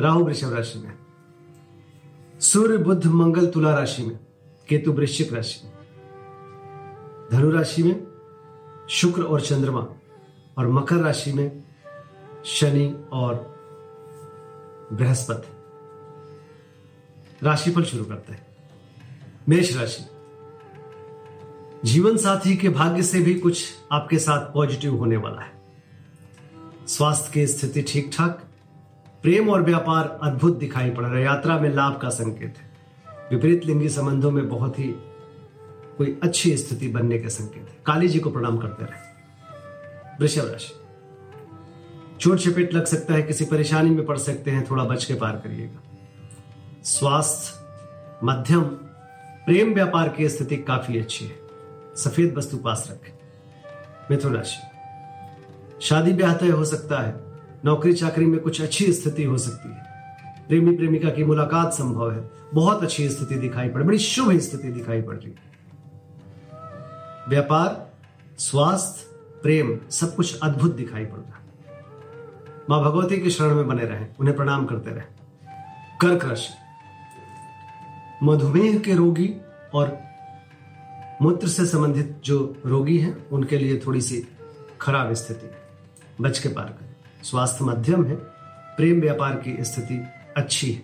राहु वृषभ राशि में, सूर्य बुध मंगल तुला राशि में, केतु वृश्चिक राशि में, धनु राशि में, शुक्र और चंद्रमा, और मकर राशि में शनि और बृहस्पति। राशिफल शुरू करते हैं। मेष राशि जीवन साथी के भाग्य से भी कुछ आपके साथ पॉजिटिव होने वाला है। स्वास्थ्य की स्थिति ठीक ठाक प्रेम और व्यापार अद्भुत दिखाई पड़ रहा है। यात्रा में लाभ का संकेत है। विपरीत लिंगी संबंधों में बहुत ही कोई अच्छी स्थिति बनने के संकेत है। काली जी को प्रणाम करते रहे। वृषभ राशि। चोट चपेट लग सकता है, किसी परेशानी में पड़ सकते हैं, थोड़ा बच के पार करिएगा। स्वास्थ्य, मध्यम, प्रेम व्यापार की स्थिति काफ़ी अच्छी है। सफ़ेद वस्तु पास रखें। मिथुन राशि। शादी ब्याह तय हो सकता है। नौकरी चाकरी में कुछ अच्छी स्थिति हो सकती है। प्रेमी प्रेमिका की मुलाकात संभव है। बहुत अच्छी स्थिति दिखाई पड़, बड़ी शुभ स्थिति दिखाई पड़ रही है। व्यापार, स्वास्थ्य, प्रेम, सब कुछ अद्भुत दिखाई पड़ रहा माँ भगवती के शरण में बने रहें, उन्हें प्रणाम करते रहें। कर्क राशि मधुमेह के रोगी और मूत्र से संबंधित जो रोगी हैं, उनके लिए थोड़ी सी खराब स्थिति, बच के पार करें। स्वास्थ्य मध्यम है, प्रेम व्यापार की स्थिति अच्छी है।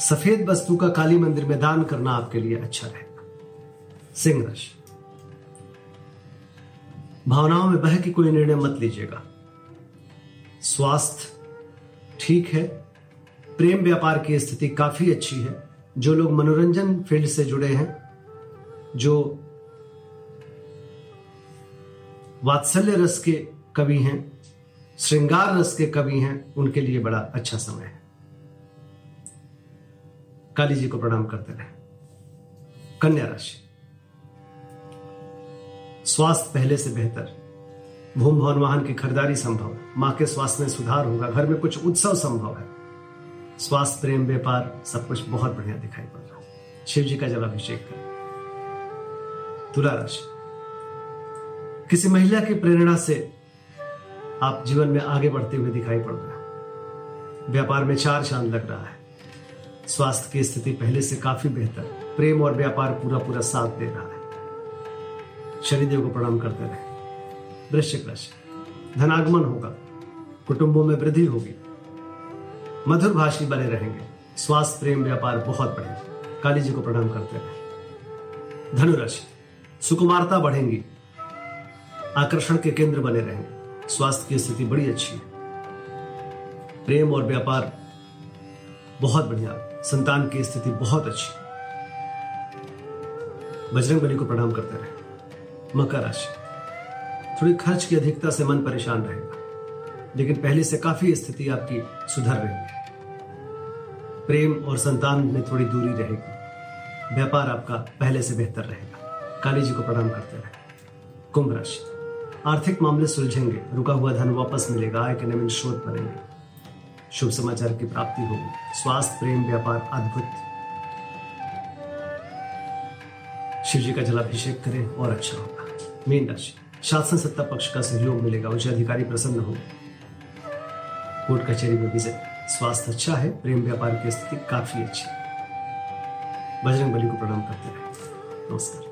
सफ़ेद वस्तु का काली मंदिर में दान करना आपके लिए अच्छा रहेगा सिंह राशि भावनाओं में बह के कोई निर्णय मत लीजिएगा। स्वास्थ्य ठीक है, प्रेम व्यापार की स्थिति काफ़ी अच्छी है। जो लोग मनोरंजन फ़ील्ड से जुड़े हैं, जो वात्सल्य रस के कवि हैं श्रृंगार रस के कवि हैं, उनके लिए बड़ा अच्छा समय है। काली जी को प्रणाम करते रहे। कन्या राशि। स्वास्थ्य पहले से बेहतर। भूम भवन वाहन की खरीदारी संभव। माँ के स्वास्थ्य में सुधार होगा। घर में कुछ उत्सव संभव है। स्वास्थ्य, प्रेम, व्यापार, सब कुछ बहुत बढ़िया दिखाई पड़ रहा है। शिव जी का जल अभिषेक करें। तुला राशि। किसी महिला की प्रेरणा से आप जीवन में आगे बढ़ते हुए दिखाई पड़ रहे हैं। व्यापार में चार चाँद लग रहा है। स्वास्थ्य की स्थिति पहले से काफ़ी बेहतर प्रेम और व्यापार पूरा पूरा साथ दे रहा है। शनिदेव को प्रणाम करते रहे। वृश्चिक राशि। धनागमन होगा। कुटुंबों में वृद्धि होगी। मधुर भाषी बने रहेंगे। स्वास्थ्य, प्रेम, व्यापार बहुत बढ़ेगा काली जी को प्रणाम करते रहे। धनुराशि सुकुमारता बढ़ेंगी। आकर्षण के केंद्र बने रहेंगे। स्वास्थ्य की स्थिति बड़ी अच्छी है। प्रेम और व्यापार बहुत बढ़िया। संतान की स्थिति बहुत अच्छी बजरंग बली को प्रणाम करते रहे। मकर राशि। थोड़ी खर्च की अधिकता से मन परेशान रहेगा। लेकिन पहले से काफ़ी स्थिति आपकी सुधर रही है। प्रेम और संतान में थोड़ी दूरी रहेगी। व्यापार आपका पहले से बेहतर रहेगा। काली जी को प्रणाम करते रहे। कुंभ राशि। आर्थिक मामले सुलझेंगे। रुका हुआ धन वापस मिलेगा आय के नवीन स्रोत बनेंगे। शुभ समाचार की प्राप्ति होगी। स्वास्थ्य, प्रेम, व्यापार अद्भुत। शिव जी का जलाभिषेक करें और अच्छा होगा। मीन राशि। शासन सत्ता पक्ष का सहयोग मिलेगा। उच्च अधिकारी प्रसन्न होंगे। कोर्ट कचहरी में विजय। स्वास्थ्य अच्छा है, प्रेम व्यापार की स्थिति काफ़ी अच्छी है। बजरंग बली को प्रणाम करते रहे। नमस्कार।